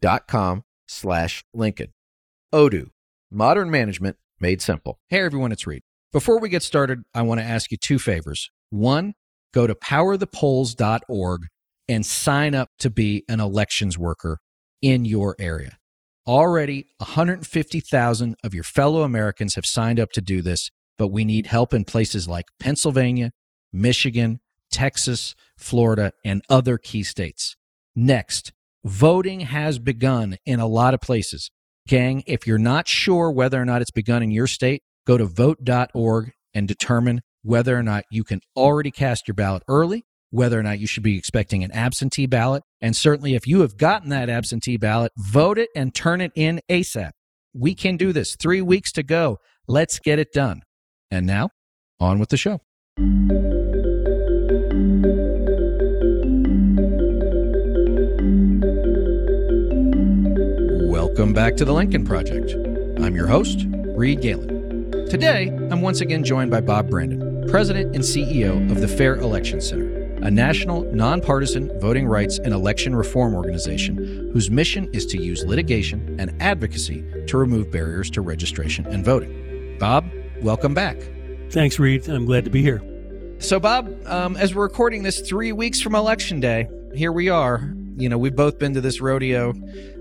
dot com slash Lincoln. Odoo, modern management made simple. Hey everyone, it's Reed. Before we get started, I want to ask you two favors. One, go to powerthepolls.org and sign up to be an elections worker in your area. Already, 150,000 of your fellow Americans have signed up to do this, but we need help in places like Pennsylvania, Michigan, Texas, Florida, and other key states. Next, voting has begun in a lot of places. Gang, if you're not sure whether or not it's begun in your state, go to vote.org and determine whether or not you can already cast your ballot early, whether or not you should be expecting an absentee ballot. And certainly, if you have gotten that absentee ballot, vote it and turn it in ASAP. We can do this. Three weeks to go. Let's get it done. And now, on with the show. Welcome back to the Lincoln Project. I'm your host, Reed Galen. Today, I'm once again joined by Bob Brandon, President and CEO of the Fair Election Center, a national, nonpartisan voting rights and election reform organization whose mission is to use litigation and advocacy to remove barriers to registration and voting. Bob, welcome back. Thanks, Reed. I'm glad to be here. So, Bob, um, as we're recording this three weeks from Election Day, here we are. You know, we've both been to this rodeo.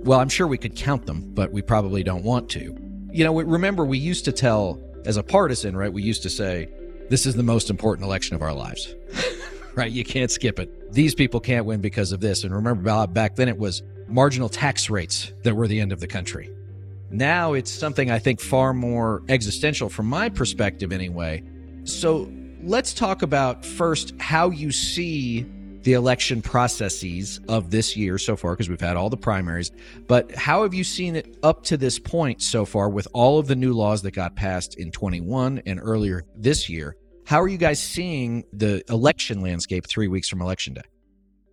Well, I'm sure we could count them, but we probably don't want to. You know, remember, we used to tell, as a partisan, right, we used to say, this is the most important election of our lives, right? You can't skip it. These people can't win because of this. And remember, Bob, back then it was marginal tax rates that were the end of the country. Now it's something I think far more existential from my perspective, anyway. So let's talk about first how you see the election processes of this year so far, because we've had all the primaries. But how have you seen it up to this point so far with all of the new laws that got passed in 21 and earlier this year? How are you guys seeing the election landscape three weeks from election day?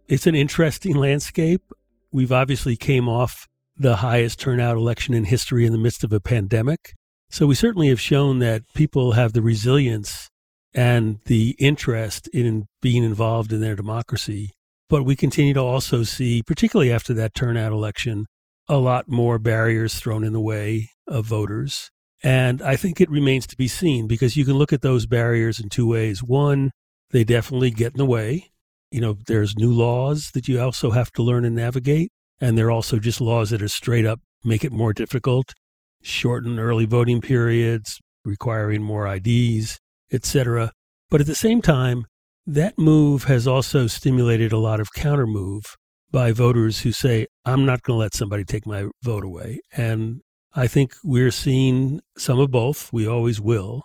It's an interesting landscape. We've obviously came off the highest turnout election in history in the midst of a pandemic. So we certainly have shown that people have the resilience and the interest in being involved in their democracy. But we continue to also see, particularly after that turnout election, a lot more barriers thrown in the way of voters. And I think it remains to be seen because you can look at those barriers in two ways. One, they definitely get in the way. You know, there's new laws that you also have to learn and navigate. And there are also just laws that are straight up make it more difficult, shorten early voting periods, requiring more IDs, etc. But at the same time, that move has also stimulated a lot of counter move by voters who say, I'm not going to let somebody take my vote away. And I think we're seeing some of both. We always will.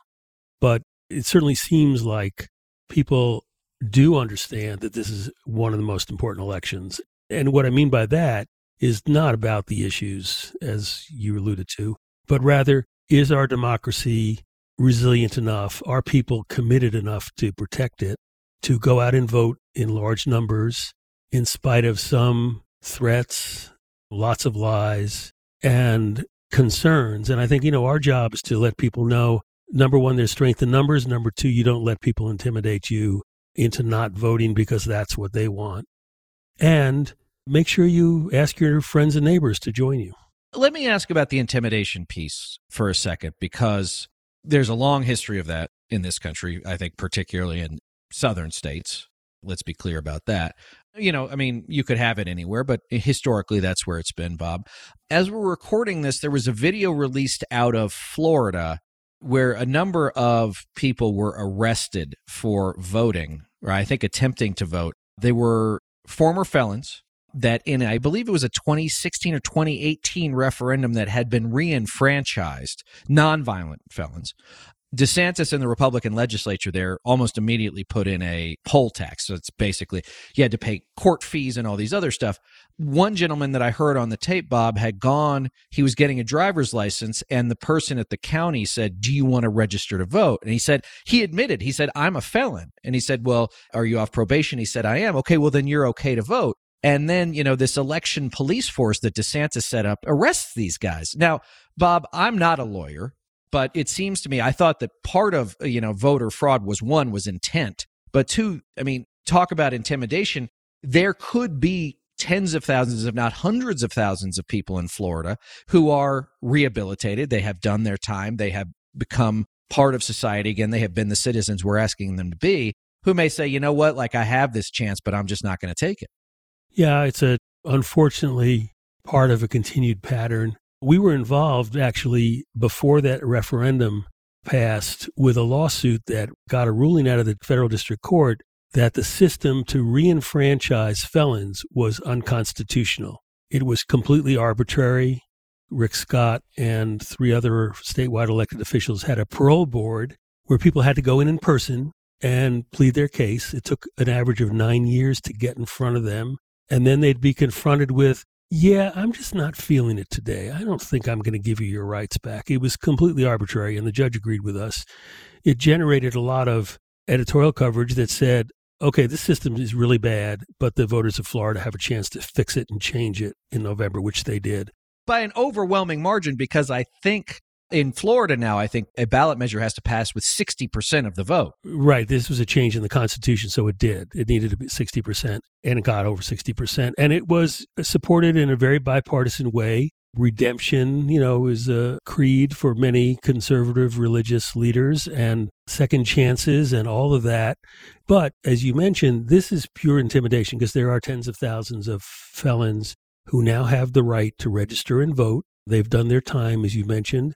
But it certainly seems like people do understand that this is one of the most important elections. And what I mean by that is not about the issues, as you alluded to, but rather, is our democracy resilient enough? Are people committed enough to protect it, to go out and vote in large numbers in spite of some threats, lots of lies, and concerns? And I think, you know, our job is to let people know number one, there's strength in numbers. Number two, you don't let people intimidate you into not voting because that's what they want. And make sure you ask your friends and neighbors to join you. Let me ask about the intimidation piece for a second, because there's a long history of that in this country, I think, particularly in southern states. Let's be clear about that. You know, I mean, you could have it anywhere, but historically, that's where it's been, Bob. As we're recording this, there was a video released out of Florida where a number of people were arrested for voting, or I think attempting to vote. They were former felons that in I believe it was a 2016 or 2018 referendum that had been reenfranchised, nonviolent felons. DeSantis and the Republican legislature there almost immediately put in a poll tax. So it's basically you had to pay court fees and all these other stuff. One gentleman that I heard on the tape, Bob, had gone, he was getting a driver's license, and the person at the county said, Do you want to register to vote? And he said, He admitted, he said, I'm a felon. And he said, Well, are you off probation? He said, I am. Okay, well, then you're okay to vote. And then, you know, this election police force that DeSantis set up arrests these guys. Now, Bob, I'm not a lawyer but it seems to me i thought that part of uh, you know voter fraud was one was intent but two i mean talk about intimidation. There could be tens of thousands if not hundreds of thousands of people in florida who are rehabilitated. They have done their time. They have become part of society again. They have been the citizens we're asking them to be who may say you know what? Like i have this chance but i'm just not going to take it yeah it's a unfortunately part of a continued pattern we were involved actually before that referendum passed with a lawsuit that got a ruling out of the federal district court that the system to reenfranchise felons was unconstitutional. It was completely arbitrary. Rick Scott and three other statewide elected officials had a parole board where people had to go in in person and plead their case. It took an average of nine years to get in front of them. And then they'd be confronted with yeah, I'm just not feeling it today. I don't think I'm going to give you your rights back. It was completely arbitrary, and the judge agreed with us. It generated a lot of editorial coverage that said, okay, this system is really bad, but the voters of Florida have a chance to fix it and change it in November, which they did. By an overwhelming margin, because I think in Florida now, I think a ballot measure has to pass with 60% of the vote. Right. This was a change in the Constitution, so it did. It needed to be 60%, and it got over 60%. And it was supported in a very bipartisan way. Redemption, you know, is a creed for many conservative religious leaders, and second chances and all of that. But as you mentioned, this is pure intimidation because there are tens of thousands of felons who now have the right to register and vote They've done their time, as you mentioned.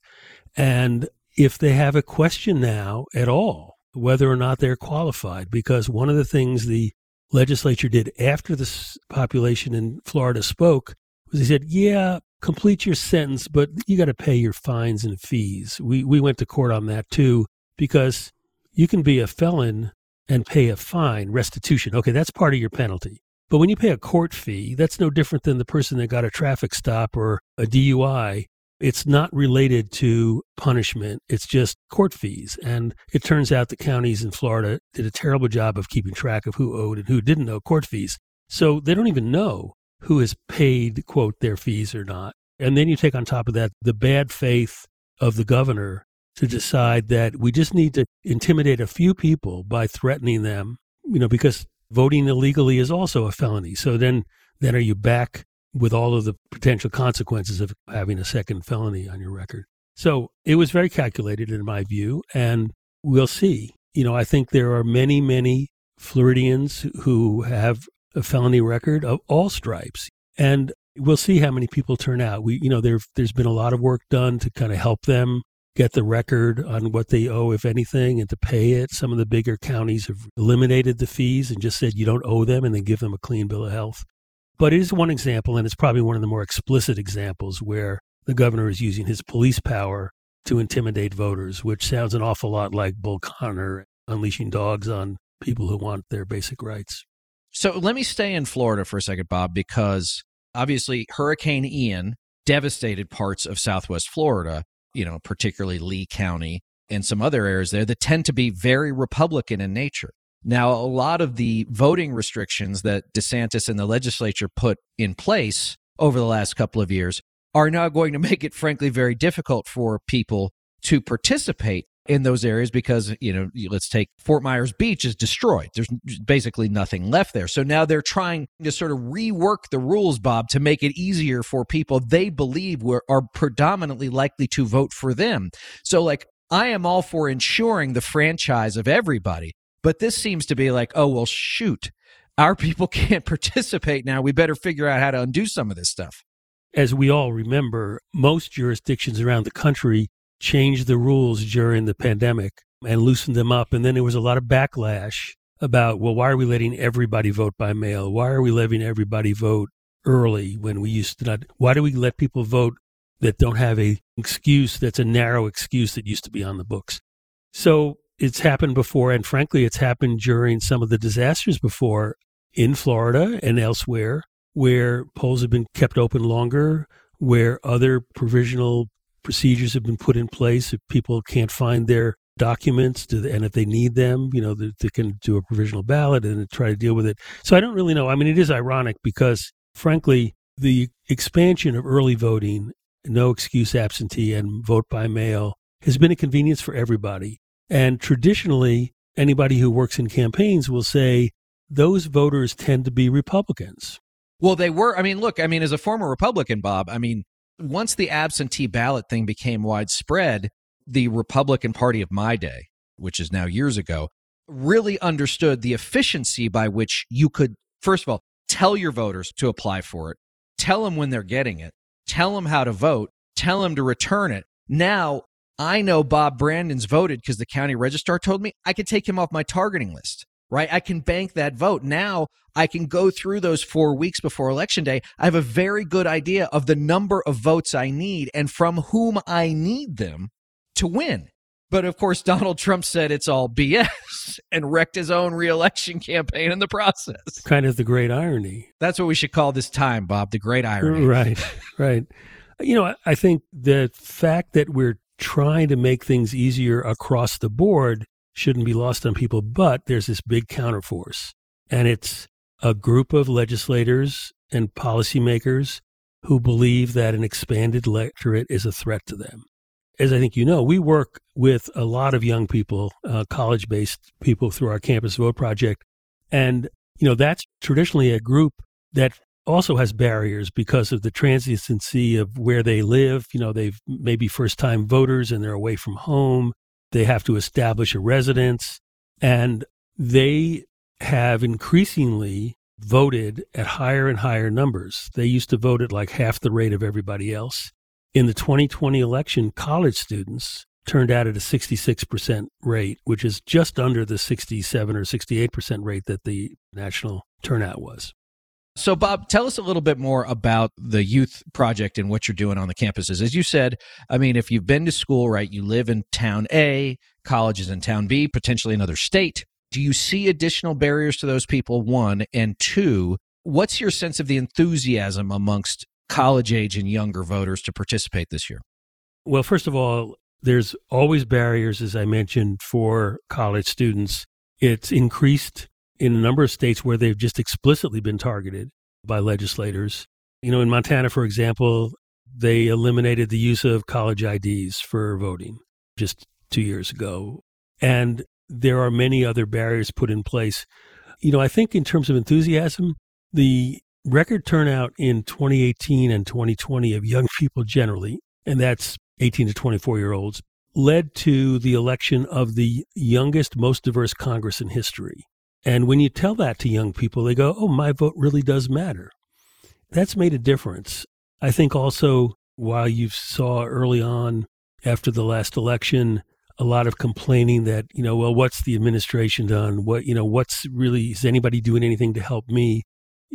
And if they have a question now at all, whether or not they're qualified, because one of the things the legislature did after the population in Florida spoke was they said, yeah, complete your sentence, but you got to pay your fines and fees. We, we went to court on that too, because you can be a felon and pay a fine, restitution. Okay, that's part of your penalty. But when you pay a court fee, that's no different than the person that got a traffic stop or a DUI. It's not related to punishment. It's just court fees. And it turns out the counties in Florida did a terrible job of keeping track of who owed and who didn't owe court fees. So they don't even know who has paid, quote, their fees or not. And then you take on top of that the bad faith of the governor to decide that we just need to intimidate a few people by threatening them, you know, because voting illegally is also a felony. So then, then are you back with all of the potential consequences of having a second felony on your record? So it was very calculated in my view, and we'll see. You know, I think there are many, many Floridians who have a felony record of all stripes, and we'll see how many people turn out. We, you know, there there's been a lot of work done to kind of help them get the record on what they owe, if anything, and to pay it. Some of the bigger counties have eliminated the fees and just said you don't owe them and then give them a clean bill of health. But it is one example, and it's probably one of the more explicit examples where the governor is using his police power to intimidate voters, which sounds an awful lot like Bull Connor unleashing dogs on people who want their basic rights. So let me stay in Florida for a second, Bob, because obviously Hurricane Ian devastated parts of Southwest Florida you know, particularly Lee County and some other areas there that tend to be very Republican in nature. Now, a lot of the voting restrictions that DeSantis and the legislature put in place over the last couple of years are now going to make it, frankly, very difficult for people to participate in those areas because, you know, let's take Fort Myers Beach is destroyed. There's basically nothing left there. So now they're trying to sort of rework the rules, Bob, to make it easier for people they believe were, are predominantly likely to vote for them. So, like, I am all for ensuring the franchise of everybody, but this seems to be like, oh, well, shoot, our people can't participate now. We better figure out how to undo some of this stuff. As we all remember, most jurisdictions around the country changed the rules during the pandemic and loosened them up. And then there was a lot of backlash about, well, why are we letting everybody vote by mail? Why are we letting everybody vote early when we used to not? Why do we let people vote that don't have a excuse that's a narrow excuse that used to be on the books? So it's happened before. And frankly, it's happened during some of the disasters before in Florida and elsewhere where polls have been kept open longer, where other provisional procedures have been put in place if people can't find their documents and if they need them, you know, they, they can do a provisional ballot and try to deal with it. So I don't really know. I mean, it is ironic because, frankly, the expansion of early voting, no excuse absentee, and vote by mail has been a convenience for everybody. And traditionally, anybody who works in campaigns will say those voters tend to be Republicans. Well, they were. I mean, look, I mean, as a former Republican, Bob, I mean, once the absentee ballot thing became widespread, the Republican Party of my day, which is now years ago, really understood the efficiency by which you could, first of all, tell your voters to apply for it, tell them when they're getting it, tell them how to vote, tell them to return it. Now, I know Bob Brandon's voted because the county registrar told me I could take him off my targeting list, right? I can bank that vote. Now I can go through those four weeks before election day. I have a very good idea of the number of votes I need and from whom I need them to win. But of course, Donald Trump said it's all BS and wrecked his own reelection campaign in the process. Kind of the great irony. That's what we should call this time, Bob, the great irony. Right, right. You know, I think the fact that we're trying to make things easier across the board shouldn't be lost on people, but there's this big counterforce. And it's a group of legislators and policymakers who believe that an expanded electorate is a threat to them as I think you know, we work with a lot of young people, uh, college based people through our Campus Vote project. And, you know, that's traditionally a group that also has barriers because of the transiency of where they live. You know, they've maybe first time voters and they're away from home. They have to establish a residence and they have increasingly voted at higher and higher numbers. They used to vote at like half the rate of everybody else. In the 2020 election, college students turned out at a 66% rate, which is just under the 67 or 68% rate that the national turnout was. So, Bob, tell us a little bit more about the youth project and what you're doing on the campuses. As you said, I mean, if you've been to school, right, you live in town A, college is in town B, potentially another state. Do you see additional barriers to those people? One. And two, what's your sense of the enthusiasm amongst college age and younger voters to participate this year? Well, first of all, there's always barriers, as I mentioned, for college students. It's increased in a number of states where they've just explicitly been targeted by legislators. You know, in Montana, for example, they eliminated the use of college IDs for voting just two years ago. And there are many other barriers put in place. You know, I think in terms of enthusiasm, the record turnout in 2018 and 2020 of young people generally, and that's 18 to 24 year olds, led to the election of the youngest, most diverse Congress in history. And when you tell that to young people, they go, oh, my vote really does matter. That's made a difference. I think also, while you saw early on after the last election, a lot of complaining that, you know, well, what's the administration done? What, you know, what's really, is anybody doing anything to help me?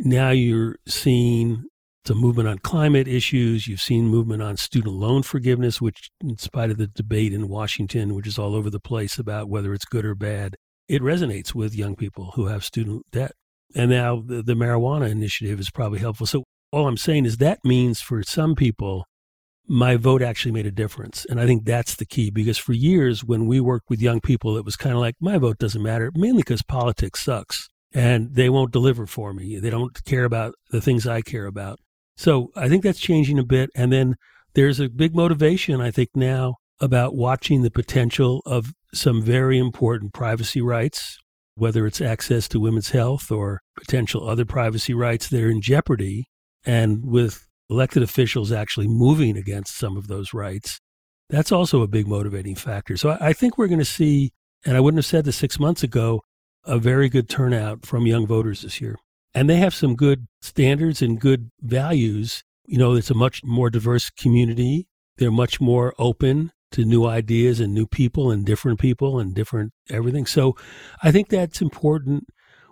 now you're seeing the movement on climate issues. You've seen movement on student loan forgiveness, which, in spite of the debate in Washington, which is all over the place about whether it's good or bad, it resonates with young people who have student debt. And now the, the marijuana initiative is probably helpful. So, all I'm saying is that means for some people, my vote actually made a difference. And I think that's the key because for years, when we worked with young people, it was kind of like, my vote doesn't matter, mainly because politics sucks and they won't deliver for me. They don't care about the things I care about. So I think that's changing a bit. And then there's a big motivation, I think, now about watching the potential of some very important privacy rights, whether it's access to women's health or potential other privacy rights that are in jeopardy. And with elected officials actually moving against some of those rights, that's also a big motivating factor. So I think we're going to see, and I wouldn't have said this six months ago, a very good turnout from young voters this year. And they have some good standards and good values. You know, it's a much more diverse community. They're much more open to new ideas and new people and different people and different everything. So I think that's important.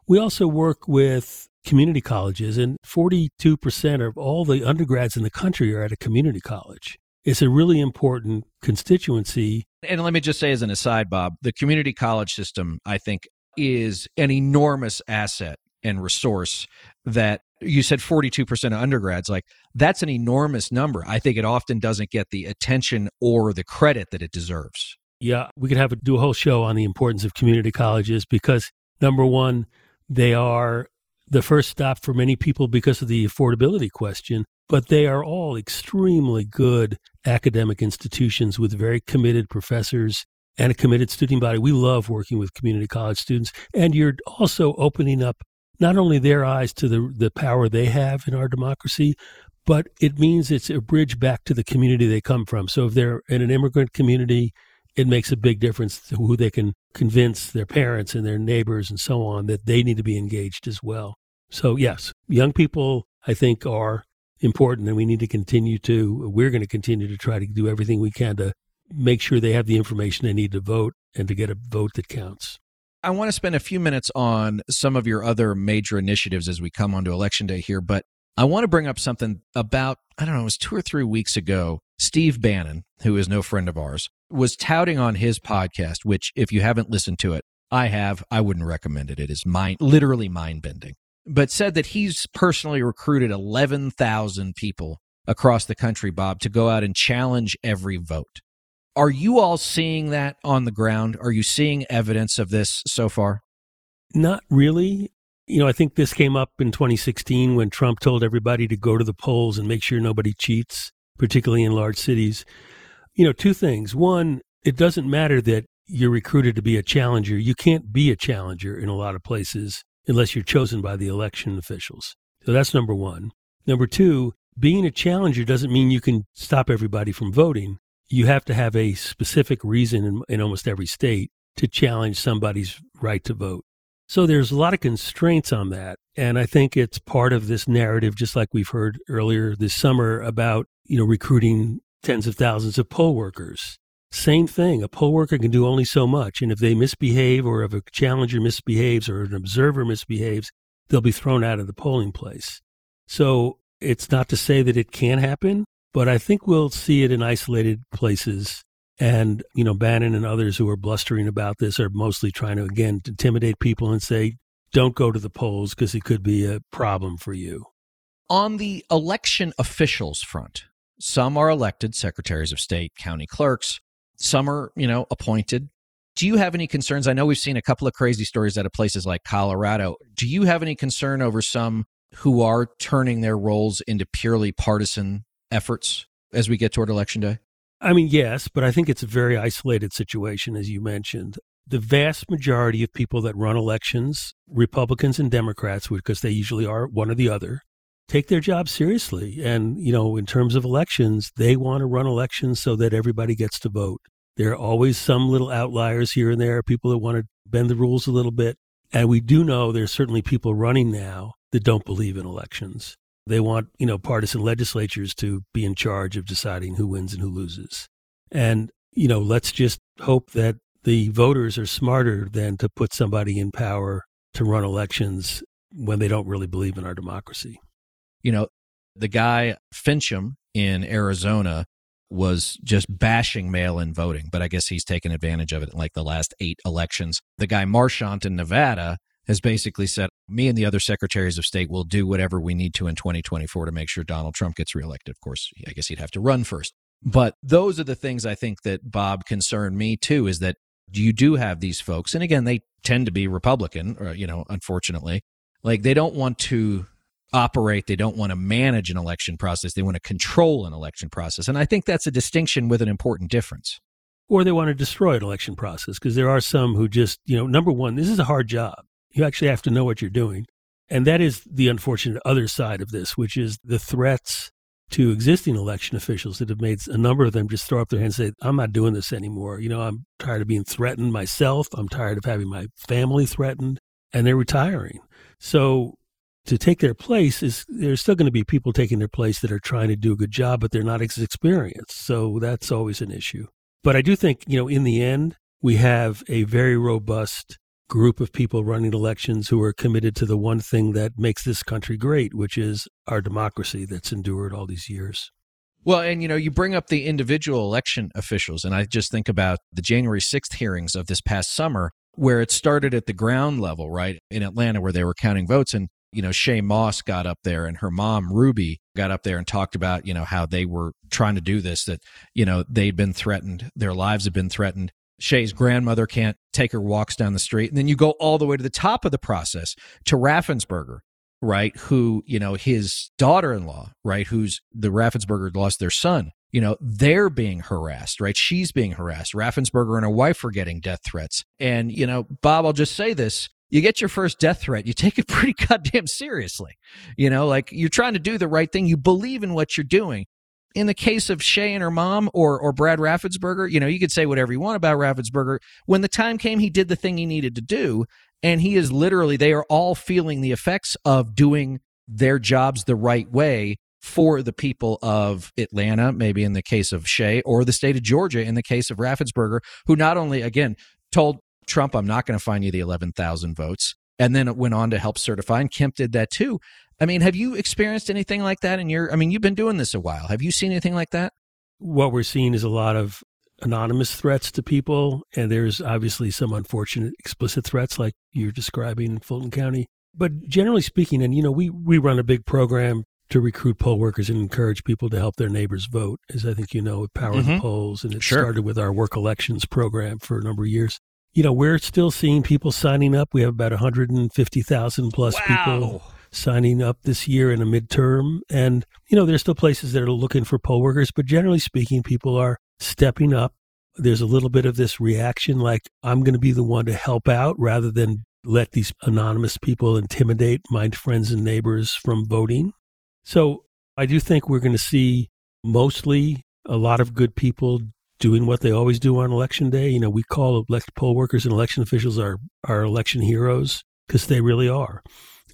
We also work with community colleges, and 42% of all the undergrads in the country are at a community college. It's a really important constituency. And let me just say, as an aside, Bob, the community college system, I think, is an enormous asset and resource that you said 42% of undergrads like that's an enormous number i think it often doesn't get the attention or the credit that it deserves yeah we could have a, do a whole show on the importance of community colleges because number one they are the first stop for many people because of the affordability question but they are all extremely good academic institutions with very committed professors and a committed student body. We love working with community college students. And you're also opening up not only their eyes to the, the power they have in our democracy, but it means it's a bridge back to the community they come from. So if they're in an immigrant community, it makes a big difference to who they can convince their parents and their neighbors and so on that they need to be engaged as well. So, yes, young people, I think, are important and we need to continue to, we're going to continue to try to do everything we can to make sure they have the information they need to vote and to get a vote that counts. I want to spend a few minutes on some of your other major initiatives as we come onto election day here, but I want to bring up something about, I don't know, it was two or three weeks ago. Steve Bannon, who is no friend of ours, was touting on his podcast, which, if you haven't listened to it, I have. I wouldn't recommend it. It is mind, literally mind bending. But said that he's personally recruited 11,000 people across the country, Bob, to go out and challenge every vote. Are you all seeing that on the ground? Are you seeing evidence of this so far? Not really. You know, I think this came up in 2016 when Trump told everybody to go to the polls and make sure nobody cheats, particularly in large cities. You know, two things. One, it doesn't matter that you're recruited to be a challenger. You can't be a challenger in a lot of places unless you're chosen by the election officials. So that's number one. Number two, being a challenger doesn't mean you can stop everybody from voting you have to have a specific reason in, in almost every state to challenge somebody's right to vote. So there's a lot of constraints on that. And I think it's part of this narrative, just like we've heard earlier this summer about, you know, recruiting tens of thousands of poll workers. Same thing. A poll worker can do only so much. And if they misbehave or if a challenger misbehaves or an observer misbehaves, they'll be thrown out of the polling place. So it's not to say that it can happen, but I think we'll see it in isolated places. And, you know, Bannon and others who are blustering about this are mostly trying to, again, intimidate people and say, don't go to the polls because it could be a problem for you. On the election officials front, some are elected secretaries of state, county clerks, some are, you know, appointed. Do you have any concerns? I know we've seen a couple of crazy stories out of places like Colorado. Do you have any concern over some who are turning their roles into purely partisan efforts as we get toward election day? I mean, yes, but I think it's a very isolated situation, as you mentioned. The vast majority of people that run elections, Republicans and Democrats, because they usually are one or the other, take their job seriously. And, you know, in terms of elections, they want to run elections so that everybody gets to vote. There are always some little outliers here and there, people that want to bend the rules a little bit. And we do know there's certainly people running now that don't believe in elections. They want, you know, partisan legislatures to be in charge of deciding who wins and who loses. And, you know, let's just hope that the voters are smarter than to put somebody in power to run elections when they don't really believe in our democracy. You know, the guy Finchem in Arizona was just bashing mail in voting, but I guess he's taken advantage of it in like the last eight elections. The guy Marchant in Nevada has basically said, me and the other secretaries of state will do whatever we need to in 2024 to make sure Donald Trump gets reelected. Of course, I guess he'd have to run first. But those are the things I think that Bob concern me too is that you do have these folks, and again, they tend to be Republican, or, you know, unfortunately, like they don't want to operate, they don't want to manage an election process, they want to control an election process. And I think that's a distinction with an important difference. Or they want to destroy an election process because there are some who just, you know, number one, this is a hard job. You actually have to know what you're doing. And that is the unfortunate other side of this, which is the threats to existing election officials that have made a number of them just throw up their hands and say, I'm not doing this anymore. You know, I'm tired of being threatened myself. I'm tired of having my family threatened, and they're retiring. So to take their place is there's still going to be people taking their place that are trying to do a good job, but they're not as experienced. So that's always an issue. But I do think, you know, in the end, we have a very robust group of people running elections who are committed to the one thing that makes this country great, which is our democracy that's endured all these years. Well, and you know, you bring up the individual election officials, and I just think about the January 6th hearings of this past summer, where it started at the ground level, right, in Atlanta, where they were counting votes. And, you know, Shaye Moss got up there and her mom, Ruby, got up there and talked about, you know, how they were trying to do this, that, you know, they'd been threatened, their lives had been threatened. Shaye's grandmother can't take her walks down the street. And then you go all the way to the top of the process to Raffensperger, right? Who, you know, his daughter in law, right? Who's the Raffensperger lost their son. You know, they're being harassed, right? She's being harassed. Raffensperger and her wife are getting death threats. And, you know, Bob, I'll just say this. You get your first death threat, you take it pretty goddamn seriously. You know, like you're trying to do the right thing. You believe in what you're doing. In the case of Shaye and her mom or or Brad Raffensperger, you know, you could say whatever you want about Raffensperger. When the time came, he did the thing he needed to do. And he is literally, they are all feeling the effects of doing their jobs the right way for the people of Atlanta, maybe in the case of Shaye, or the state of Georgia in the case of Raffensperger, who not only, again, told Trump, I'm not going to find you the 11,000 votes, and then it went on to help certify, and Kemp did that too. I mean, have you experienced anything like that in your, I mean, you've been doing this a while. Have you seen anything like that? What we're seeing is a lot of anonymous threats to people. And there's obviously some unfortunate explicit threats like you're describing in Fulton County. But generally speaking, and you know, we, we run a big program to recruit poll workers and encourage people to help their neighbors vote, as I think you know, with Power mm-hmm. the Polls. And it sure. started with our work elections program for a number of years. You know, we're still seeing people signing up. We have about 150,000 plus wow. people signing up this year in a midterm. And, you know, there's still places that are looking for poll workers, but generally speaking, people are stepping up. There's a little bit of this reaction like, I'm going to be the one to help out rather than let these anonymous people intimidate my friends and neighbors from voting. So I do think we're going to see mostly a lot of good people doing what they always do on election day. You know, we call elect poll workers and election officials our, our election heroes because they really are.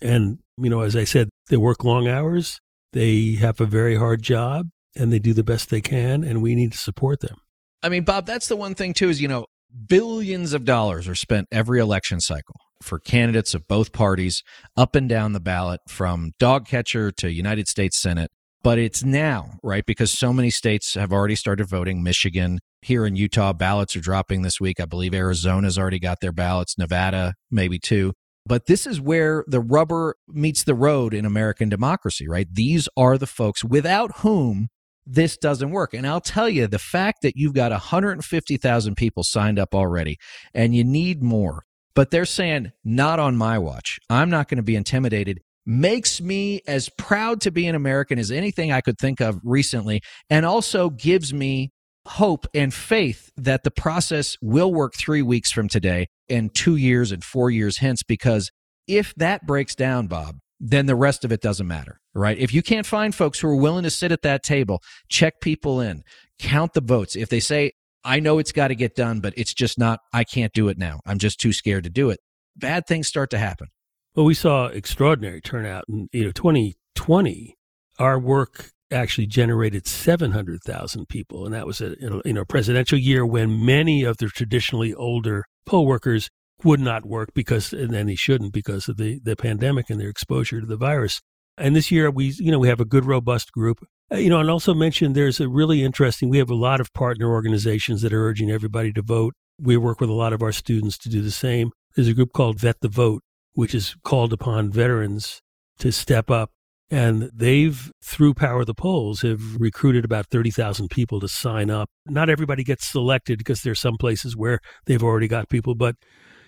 And, you know, as I said, they work long hours, they have a very hard job, and they do the best they can, and we need to support them. I mean, Bob, that's the one thing, too, is, you know, billions of dollars are spent every election cycle for candidates of both parties up and down the ballot from dog catcher to United States Senate. But it's now, right? Because so many states have already started voting. Michigan, here in Utah, ballots are dropping this week. I believe Arizona's already got their ballots, Nevada, maybe too. But this is where the rubber meets the road in American democracy, right? These are the folks without whom this doesn't work. And I'll tell you, the fact that you've got 150,000 people signed up already and you need more, but they're saying, not on my watch. I'm not going to be intimidated makes me as proud to be an American as anything I could think of recently, and also gives me hope and faith that the process will work three weeks from today and two years and four years hence. Because if that breaks down, Bob, then the rest of it doesn't matter, right? If you can't find folks who are willing to sit at that table, check people in, count the votes. If they say, I know it's got to get done, but it's just not, I can't do it now. I'm just too scared to do it. Bad things start to happen. Well, we saw extraordinary turnout in you know 2020. Our work actually generated 700,000 people, and that was a you know presidential year when many of the traditionally older poll workers would not work because, and then they shouldn't because of the the pandemic and their exposure to the virus. And this year, we you know we have a good robust group. Uh, you know, and also mentioned there's a really interesting. We have a lot of partner organizations that are urging everybody to vote. We work with a lot of our students to do the same. There's a group called Vet the Vote, which has called upon veterans to step up. And they've, through Power of the Polls, have recruited about 30,000 people to sign up. Not everybody gets selected because there's some places where they've already got people, but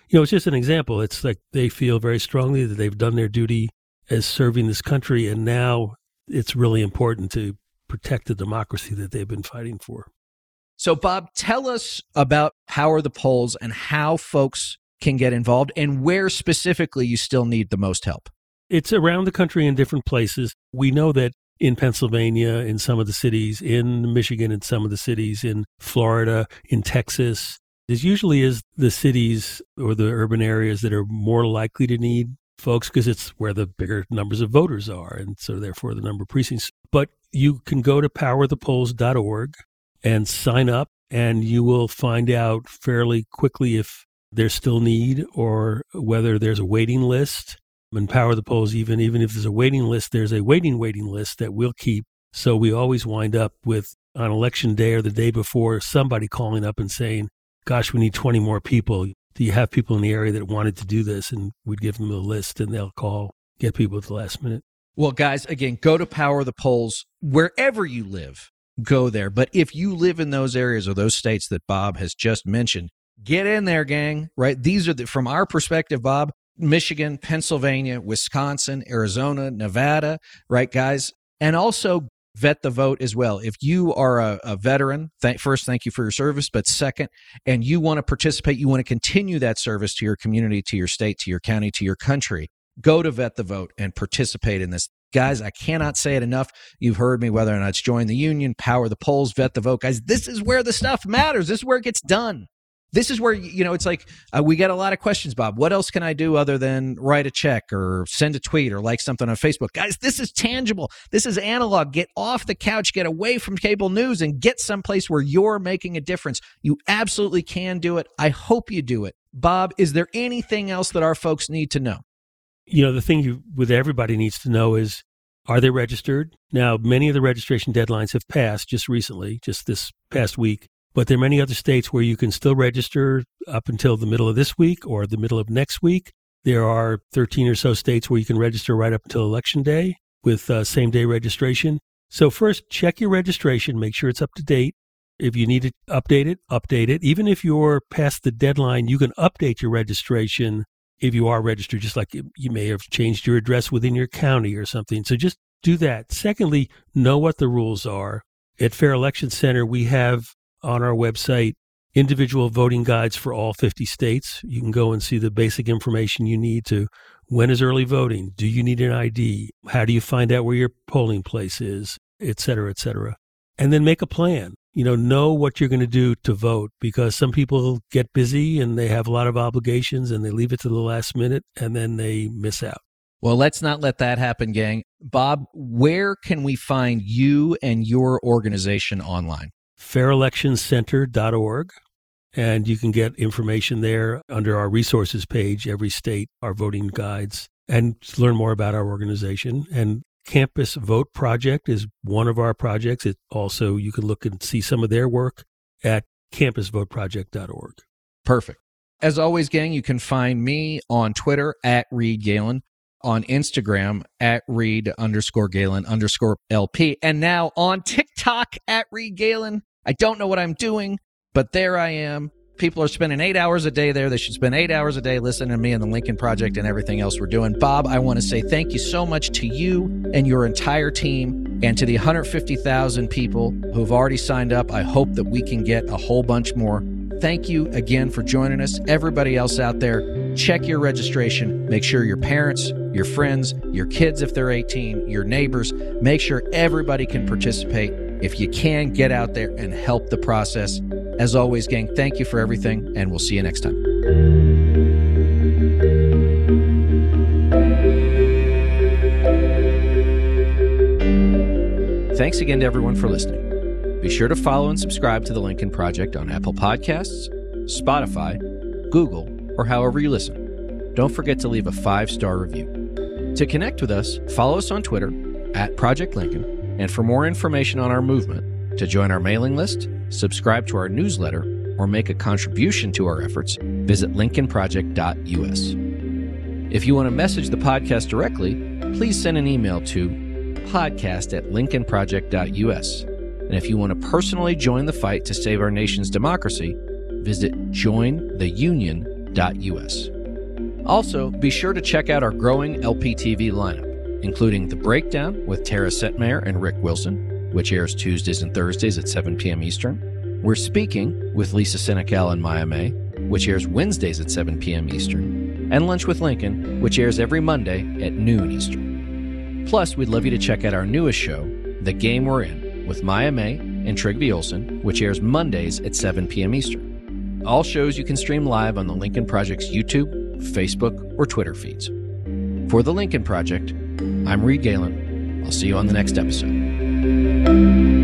you know, it's just an example. It's like they feel very strongly that they've done their duty as serving this country, and now it's really important to protect the democracy that they've been fighting for. So, Bob, tell us about Power the Polls and how folks can get involved and where specifically you still need the most help? It's around the country in different places. We know that in Pennsylvania, in some of the cities, in Michigan, in some of the cities, in Florida, in Texas, this usually is the cities or the urban areas that are more likely to need folks because it's where the bigger numbers of voters are. And so, therefore, the number of precincts. But you can go to powerthepolls.org and sign up, and you will find out fairly quickly if there's still need or whether there's a waiting list. And Power the Polls, even even if there's a waiting list, there's a waiting waiting list that we'll keep So we always wind up with on election day or the day before somebody calling up and saying, Gosh, we need 20 more people. Do you have people in the area that wanted to do this? And we'd give them a list and they'll call, get people at the last minute. Well, guys, again, go to Power the Polls wherever you live. Go there. But if you live in those areas or those states that Bob has just mentioned, get in there, gang, right? These are the, from our perspective, Bob, Michigan, Pennsylvania, Wisconsin, Arizona, Nevada, right, guys? And also vet the vote as well. If you are a, a veteran, th- first, thank you for your service. But second, and you want to participate, you want to continue that service to your community, to your state, to your county, to your country, go to vet the vote and participate in this. Guys, I cannot say it enough. You've heard me, whether or not it's join the union, power the polls, vet the vote. Guys, this is where the stuff matters. This is where it gets done this is where you know it's like uh, we get a lot of questions bob. What else can i do other than write a check or send a tweet or like something on facebook? Guys this is tangible. This is analog. Get off the couch. Get away from cable news and get someplace where you're making a difference. You absolutely can do it. I hope you do it. Bob is there anything else that our folks need to know? You know the thing you with everybody needs to know is are they registered? Now many of the registration deadlines have passed just recently just this past week but there are many other states where you can still register up until the middle of this week or the middle of next week. There are 13 or so states where you can register right up until election day with uh, same day registration. So, first, check your registration, make sure it's up to date. If you need to update it, update it. Even if you're past the deadline, you can update your registration if you are registered, just like you may have changed your address within your county or something. So, just do that. Secondly, know what the rules are. At Fair Election Center, we have on our website individual voting guides for all 50 states. You can go and see the basic information you need to when is early voting? Do you need an ID? How do you find out where your polling place is, et cetera, et cetera. And then make a plan. You know, know what you're going to do to vote because some people get busy and they have a lot of obligations and they leave it to the last minute and then they miss out. Well, let's not let that happen, gang. Bob, where can we find you and your organization online? fairelectioncenter.org. And you can get information there under our resources page, every state, our voting guides, and learn more about our organization. And Campus Vote Project is one of our projects. It also, you can look and see some of their work at campusvoteproject.org. Perfect. As always, gang, you can find me on Twitter at Reed Galen, on Instagram at Reed underscore Galen underscore LP, and now on TikTok at Reed Galen. I don't know what I'm doing, but there I am. People are spending eight hours a day there. They should spend eight hours a day listening to me and the Lincoln Project and everything else we're doing. Bob, I want to say thank you so much to you and your entire team and to the 150,000 people who've already signed up. I hope that we can get a whole bunch more. Thank you again for joining us. Everybody else out there, check your registration. Make sure your parents, your friends, your kids, if they're 18, your neighbors, make sure everybody can participate if you can, get out there and help the process. As always, gang, thank you for everything, and we'll see you next time. Thanks again to everyone for listening. Be sure to follow and subscribe to the Lincoln Project on Apple Podcasts, Spotify, Google, or however you listen. Don't forget to leave a five star review. To connect with us, follow us on Twitter at Project Lincoln and for more information on our movement, to join our mailing list, subscribe to our newsletter, or make a contribution to our efforts, visit lincolnproject.us. If you want to message the podcast directly, please send an email to podcast at lincolnproject.us. And if you want to personally join the fight to save our nation's democracy, visit jointheunion.us. Also, be sure to check out our growing LPTV lineup including The Breakdown with Tara Setmeyer and Rick Wilson, which airs Tuesdays and Thursdays at 7 p.m. Eastern. We're Speaking with Lisa Senecal and Maya May, which airs Wednesdays at 7 p.m. Eastern. And Lunch with Lincoln, which airs every Monday at noon Eastern. Plus, we'd love you to check out our newest show, The Game We're In, with Maya May and Trigby Olson, which airs Mondays at 7 p.m. Eastern. All shows you can stream live on the Lincoln Project's YouTube, Facebook, or Twitter feeds. For the Lincoln Project, I'm Reed Galen. I'll see you on the next episode.